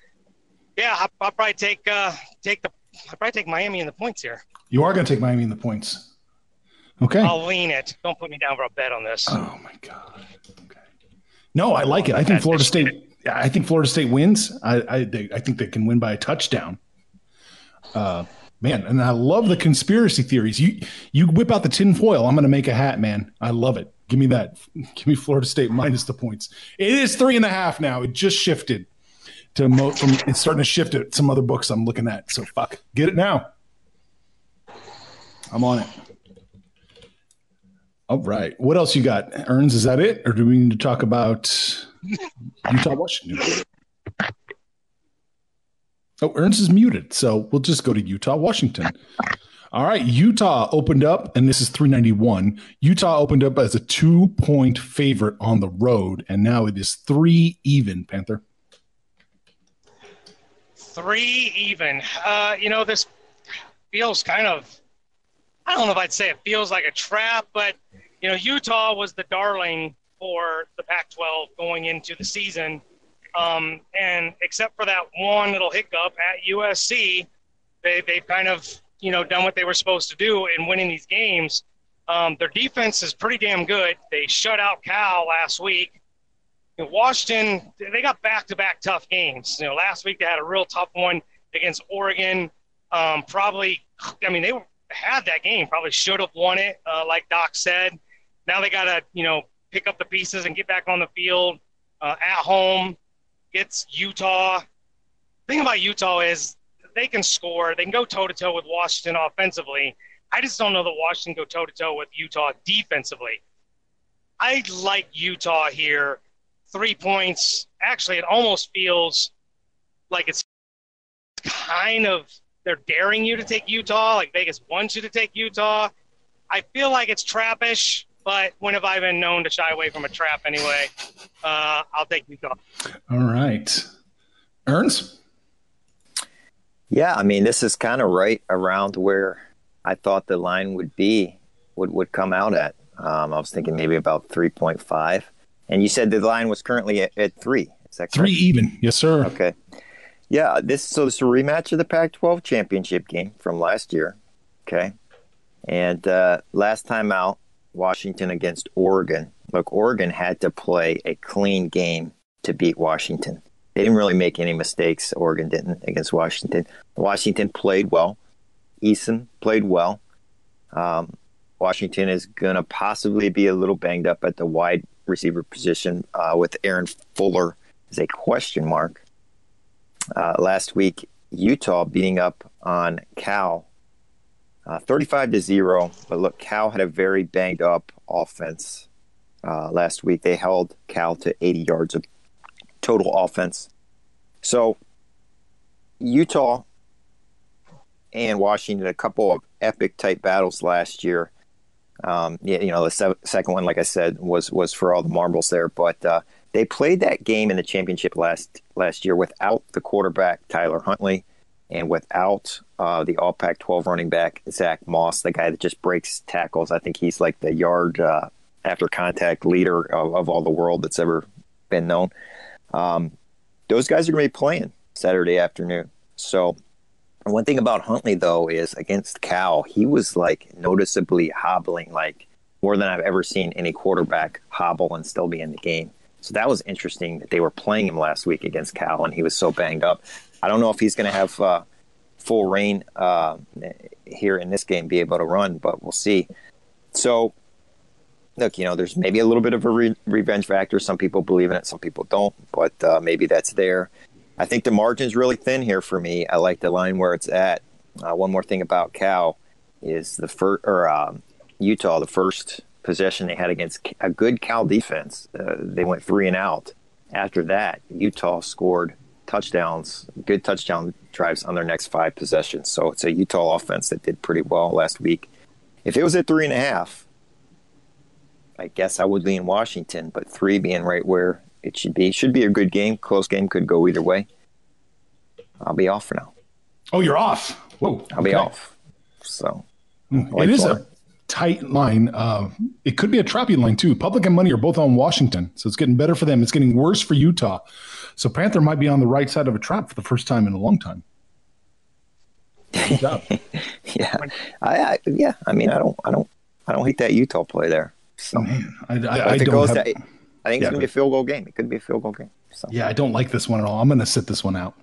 yeah, I'll, I'll probably take uh, take the I'll probably take Miami in the points here. You are going to take Miami in the points. Okay. I'll lean it. Don't put me down for a bet on this. Oh my god. Okay. No, I like it. I think Florida State. I think Florida State wins. I I, they, I think they can win by a touchdown. Uh, man, and I love the conspiracy theories. You you whip out the tin foil. I'm going to make a hat, man. I love it. Give me that. Give me Florida State minus the points. It is three and a half now. It just shifted to mo- from. It's starting to shift at some other books I'm looking at. So fuck, get it now. I'm on it. All right. What else you got? Earns, is that it? Or do we need to talk about Utah Washington? Oh, Earns is muted. So we'll just go to Utah Washington. All right. Utah opened up, and this is 391. Utah opened up as a two point favorite on the road, and now it is three even, Panther. Three even. Uh, you know, this feels kind of I don't know if I'd say it feels like a trap, but you know, Utah was the darling for the Pac-12 going into the season, um, and except for that one little hiccup at USC, they they've kind of you know done what they were supposed to do in winning these games. Um, their defense is pretty damn good. They shut out Cal last week. You know, Washington, they got back-to-back tough games. You know, last week they had a real tough one against Oregon. Um, probably, I mean, they were had that game, probably should have won it, uh, like Doc said. Now they got to, you know, pick up the pieces and get back on the field uh, at home. It's Utah. Thing about Utah is they can score. They can go toe to toe with Washington offensively. I just don't know that Washington go toe to toe with Utah defensively. I like Utah here. Three points. Actually, it almost feels like it's kind of they're daring you to take Utah, like Vegas wants you to take Utah. I feel like it's trappish, but when have I been known to shy away from a trap anyway? Uh, I'll take Utah. All right. Earns? Yeah, I mean, this is kind of right around where I thought the line would be, would, would come out at. Um, I was thinking maybe about 3.5. And you said the line was currently at, at three. Is that correct? Three even. Yes, sir. Okay. Yeah, this so this is a rematch of the Pac-12 championship game from last year. Okay, and uh, last time out, Washington against Oregon. Look, Oregon had to play a clean game to beat Washington. They didn't really make any mistakes. Oregon didn't against Washington. Washington played well. Eason played well. Um, Washington is going to possibly be a little banged up at the wide receiver position uh, with Aaron Fuller is a question mark. Uh, last week, Utah beating up on Cal, uh, 35 to zero. But look, Cal had a very banged up offense uh, last week. They held Cal to 80 yards of total offense. So Utah and Washington, a couple of epic type battles last year. Um, you know, the se- second one, like I said, was was for all the marbles there. But uh, they played that game in the championship last last year without the quarterback Tyler Huntley and without uh, the All Pac-12 running back Zach Moss, the guy that just breaks tackles. I think he's like the yard uh, after contact leader of, of, all the world that's ever been known. Um, those guys are going to be playing Saturday afternoon. So one thing about Huntley though is against Cal, he was like noticeably hobbling, like more than I've ever seen any quarterback hobble and still be in the game. So that was interesting that they were playing him last week against Cal, and he was so banged up. I don't know if he's going to have uh, full reign uh, here in this game, be able to run, but we'll see. So, look, you know, there's maybe a little bit of a re- revenge factor. Some people believe in it, some people don't, but uh, maybe that's there. I think the margin's really thin here for me. I like the line where it's at. Uh, one more thing about Cal is the first or um, Utah, the first possession they had against a good Cal defense. Uh, they went three and out. After that, Utah scored touchdowns, good touchdown drives on their next five possessions. So it's a Utah offense that did pretty well last week. If it was at three and a half, I guess I would lean Washington, but three being right where it should be. Should be a good game. Close game could go either way. I'll be off for now. Oh, you're off. Whoa. I'll be off. So mm, like it is a tight line. Uh, it could be a trappy line too. Public and money are both on Washington, so it's getting better for them. It's getting worse for Utah. So Panther might be on the right side of a trap for the first time in a long time. yeah, I, I, yeah. I mean, I don't, I don't, I don't hate that Utah play there. So Man, I, I, I don't have, to, I think yeah, it's gonna be a field goal game. It could be a field goal game. So. Yeah, I don't like this one at all. I'm gonna sit this one out.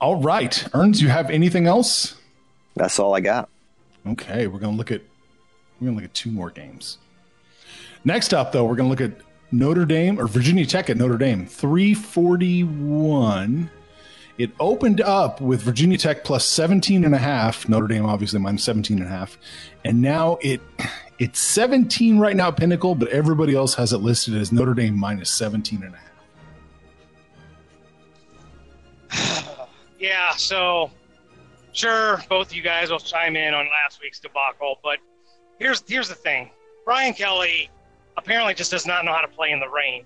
All right, Earns, you have anything else? That's all I got. Okay, we're gonna look at we're gonna look at two more games. Next up, though, we're gonna look at Notre Dame or Virginia Tech at Notre Dame. 341. It opened up with Virginia Tech plus 17 and a half. Notre Dame obviously minus 17 and a half. And now it it's 17 right now Pinnacle, but everybody else has it listed as Notre Dame minus 17 and a half. yeah, so sure, both of you guys will chime in on last week's debacle, but here's here's the thing. Brian Kelly apparently just does not know how to play in the rain.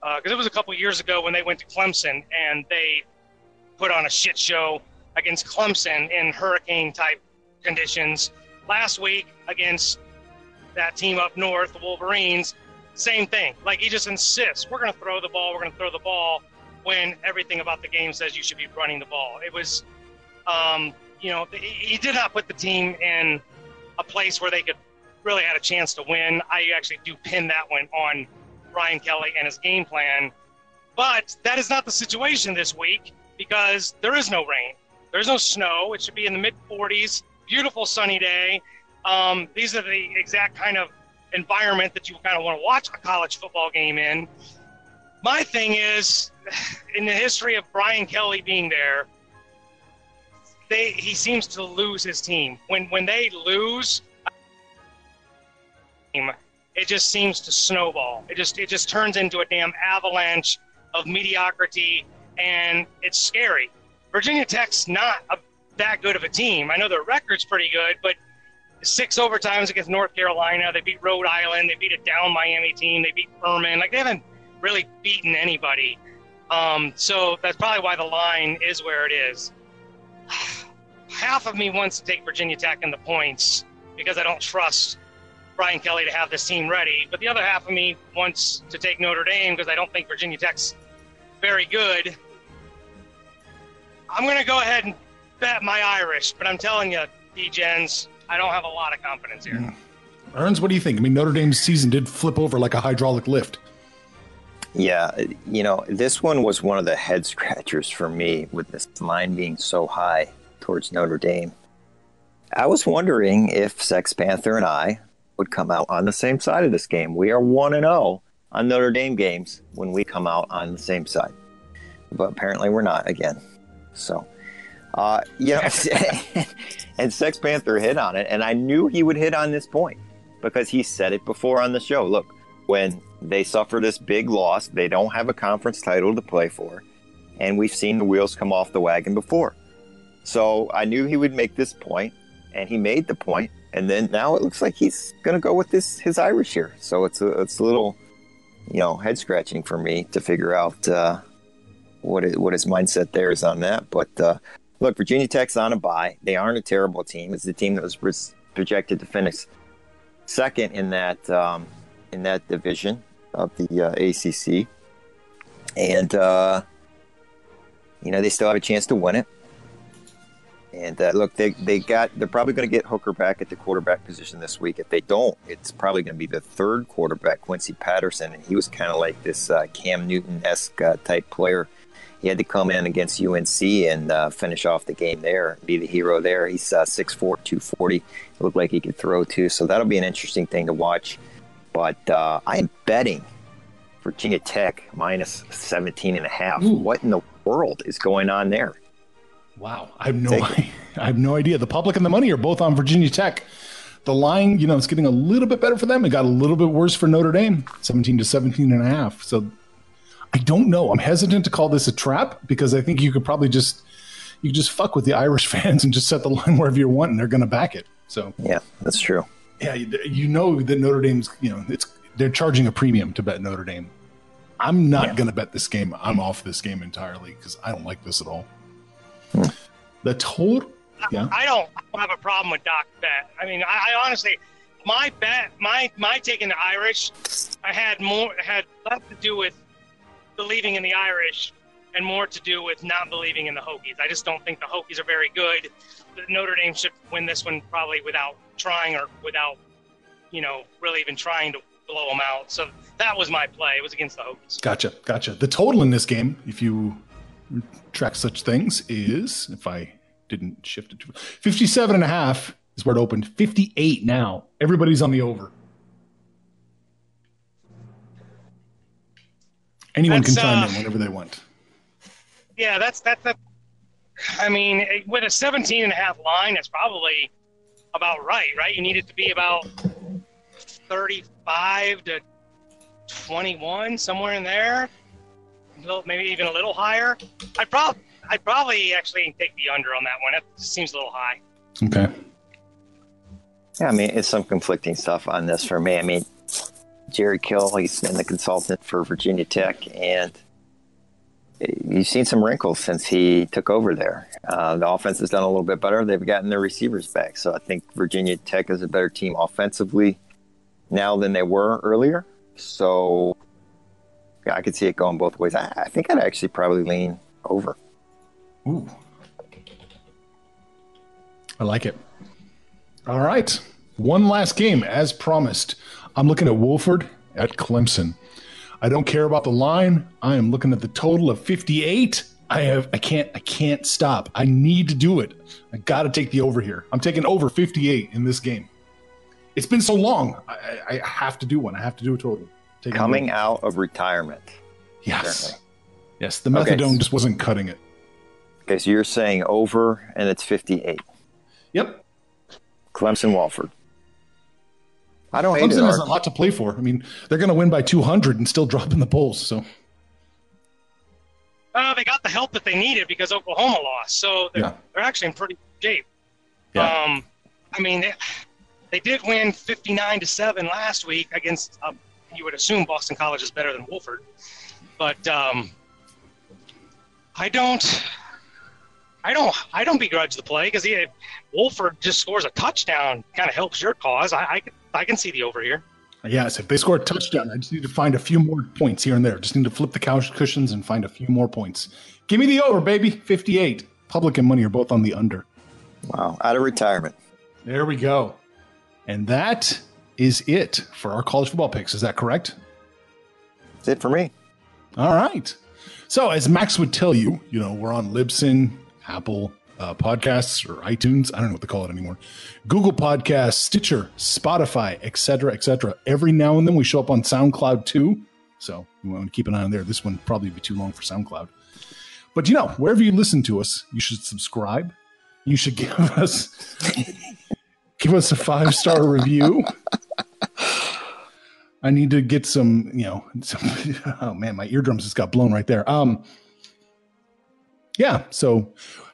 Because uh, it was a couple years ago when they went to Clemson and they put on a shit show against Clemson in hurricane type conditions. Last week against that team up north, the Wolverines, same thing. Like he just insists, we're going to throw the ball, we're going to throw the ball, when everything about the game says you should be running the ball. It was, um, you know, he did not put the team in a place where they could really had a chance to win. I actually do pin that one on Brian Kelly and his game plan. But that is not the situation this week because there is no rain. There's no snow. It should be in the mid 40s. Beautiful sunny day. Um, these are the exact kind of environment that you kind of want to watch a college football game in. My thing is, in the history of Brian Kelly being there, they he seems to lose his team. When when they lose, it just seems to snowball. It just it just turns into a damn avalanche of mediocrity, and it's scary. Virginia Tech's not a, that good of a team. I know their record's pretty good, but six overtimes against North Carolina. They beat Rhode Island. They beat a down Miami team. They beat Furman. Like they haven't really beaten anybody. Um, so that's probably why the line is where it is. Half of me wants to take Virginia Tech in the points because I don't trust Brian Kelly to have this team ready. But the other half of me wants to take Notre Dame because I don't think Virginia Tech's very good. I'm going to go ahead and bet my Irish, but I'm telling you, DEGENS, I don't have a lot of confidence here. Hmm. Earns, what do you think? I mean, Notre Dame's season did flip over like a hydraulic lift. Yeah, you know, this one was one of the head scratchers for me with this line being so high towards Notre Dame. I was wondering if Sex Panther and I would come out on the same side of this game. We are 1 and 0 on Notre Dame games when we come out on the same side. But apparently we're not again. So, uh, you know, and Sex Panther hit on it, and I knew he would hit on this point because he said it before on the show. Look, when they suffer this big loss, they don't have a conference title to play for, and we've seen the wheels come off the wagon before. So I knew he would make this point, and he made the point, and then now it looks like he's going to go with this his Irish here. So it's a it's a little, you know, head scratching for me to figure out uh, what it, what his mindset there is on that. But uh, look, Virginia Tech's on a bye. They aren't a terrible team. It's the team that was projected to finish second in that um, in that division of the uh, ACC, and uh, you know they still have a chance to win it. And uh, look, they they got they're probably going to get Hooker back at the quarterback position this week. If they don't, it's probably going to be the third quarterback, Quincy Patterson, and he was kind of like this uh, Cam Newton esque uh, type player. He had to come in against UNC and uh, finish off the game there, be the hero there. He's uh, 6'4", 240. It looked like he could throw too, so that'll be an interesting thing to watch. But uh, I am betting Virginia Tech minus 17 and a half. Ooh. What in the world is going on there? Wow, I have no, Take I have no idea. The public and the money are both on Virginia Tech. The line, you know, it's getting a little bit better for them. It got a little bit worse for Notre Dame, 17 to 17 and a half. So I don't know. I'm hesitant to call this a trap because I think you could probably just you just fuck with the Irish fans and just set the line wherever you want, and they're going to back it. So Yeah, that's true. Yeah, you, you know that Notre Dame's, you know, it's they're charging a premium to bet Notre Dame. I'm not Yeah. going to bet this game. I'm off this game entirely because I don't like this at all. Hmm. The total, yeah, I don't have a problem with Doc bet. I mean, I, I honestly, my bet, my my taking the Irish, I had more had less to do with believing in the Irish and more to do with not believing in the Hokies. I just don't think the Hokies are very good. Notre Dame should win this one probably without trying or without, you know, really even trying to blow them out. So that was my play. It was against the Hokies. gotcha, gotcha. The total in this game, if you track such things, is if I didn't shift it to 57 and a half is where it opened. 58 now. Everybody's on the over. Anyone can That's, chime uh, in whenever they want. Yeah, that's that's that. I mean, with a 17 and a half line, that's probably about right, right? You need it to be about 35 to 21, somewhere in there. A little- Maybe even a little higher. I'd probably, I'd probably actually take the under on that one. That just seems a little high. Okay. Yeah, I mean, it's some conflicting stuff on this for me. I mean, Jerry Kill, he's been the consultant for Virginia Tech, and you've seen some wrinkles since he took over there. Uh, the offense has done a little bit better. They've gotten their receivers back. So I think Virginia Tech is a better team offensively now than they were earlier. So yeah, I could see it going both ways. I, I think I'd actually probably lean over. Ooh. I like it. All right. One last game, as promised. I'm looking at Wofford at Clemson. I don't care about the line. I am looking at the total of 58. I have I can't I can't stop. I need to do it. I gotta take the over here. I'm taking over 58 in this game. It's been so long. I, I have to do one. I have to do a total. Taking Coming out of retirement. Yes. Yes. The Okay. methadone just wasn't cutting it. Okay, so you're saying over, and it's 58. Yep. Clemson Wofford. I don't hate it. Clemson has a lot to play for. I mean, they're going to win by 200 and still drop in the polls. So, Uh, they got the help that they needed because Oklahoma lost, so they're, Yeah. they're actually in pretty good shape. Yeah. Um, I mean, they, they did win 59 to seven last week against. Uh, you would assume Boston College is better than Wofford, but um, I don't. I don't I don't begrudge the play because if Wofford just scores a touchdown, kind of helps your cause. I, I can- I can see the over here. Yes, if they score a touchdown, I just need to find a few more points here and there. Just need to flip the couch cushions and find a few more points. Give me the over, baby. 58. Public and money are both on the under. Wow, out of retirement. There we go. And that is it for our college football picks. Is that correct? That's it for me. All right. So, as Max would tell you, you know, we're on Libsyn, Apple uh, Podcasts, or iTunes. I don't know what to call it anymore. Google Podcasts, Stitcher, Spotify, etc., etc. Every now and then we show up on SoundCloud too. So, you want to keep an eye on there. This one probably be too long for SoundCloud. But you know, wherever you listen to us, you should subscribe. You should give us give us a five star review. I need to get some, you know, some, oh man, my eardrums just got blown right there. Um, yeah. So,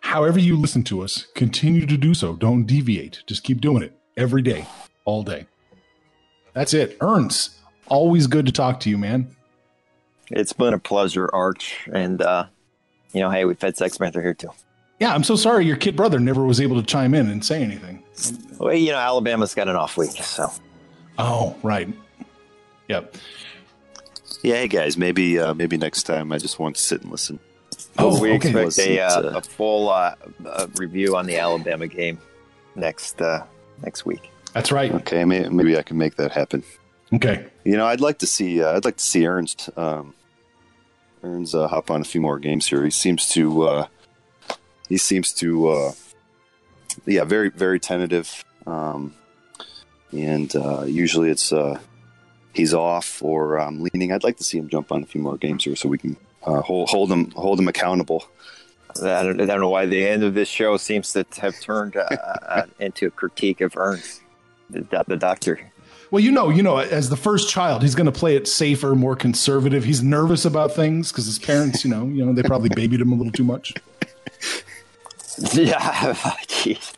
however you listen to us, continue to do so. Don't deviate. Just keep doing it every day, all day. That's it. Earns, always good to talk to you, man. It's been a pleasure, Arch, and uh, you know, hey, we've had Sex Panther here too. Yeah, I'm so sorry your kid brother never was able to chime in and say anything. Well, you know, Alabama's got an off week, so Oh, right. Yep. Yeah, hey guys, maybe uh, maybe next time I just want to sit and listen. Oh, we okay. expect a, uh, uh, a full uh, uh, review on the Alabama game next uh, next week. That's right. Okay, may, maybe I can make that happen. Okay. You know, I'd like to see uh, I'd like to see Earns um, Earns uh, hop on a few more games here. He seems to uh, he seems to uh, yeah very very tentative, um, and uh, usually it's uh, he's off or um, leaning. I'd like to see him jump on a few more games here so we can uh, hold hold him hold them accountable. I don't, I don't know why the end of this show seems to have turned uh, uh, into a critique of Earns, the, doc- the doctor. Well, you know, you know, as the first child, he's going to play it safer, more conservative. He's nervous about things because his parents, you know, you know, they probably babied him a little too much. Yeah, jeez.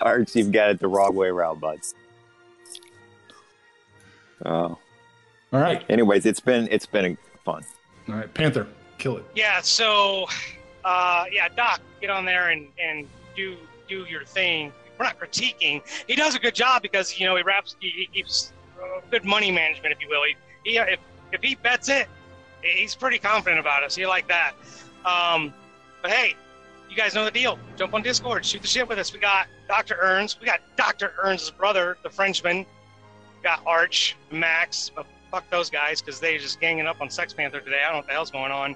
Arch, you've got it the wrong way around, bud. Oh. All right. Anyways, it's been it's been fun. All right. Panther, kill it. Yeah, so uh, yeah, Doc, get on there and, and do do your thing. We're not critiquing. He does a good job because you know he wraps he, he keeps uh, good money management, if you will. He, he if if he bets it, he's pretty confident about us. He like that. Um, but hey, you guys know the deal. Jump on Discord, shoot the shit with us. We got Dr. Earns. We got Dr. Earns' brother, the Frenchman. We got Arch, Max. Fuck those guys because they just ganging up on Sex Panther today. I don't know what the hell's going on.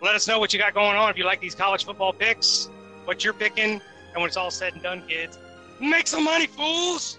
Let us know what you got going on. If you like these college football picks, what you're picking, and when it's all said and done, kids, make some money, fools.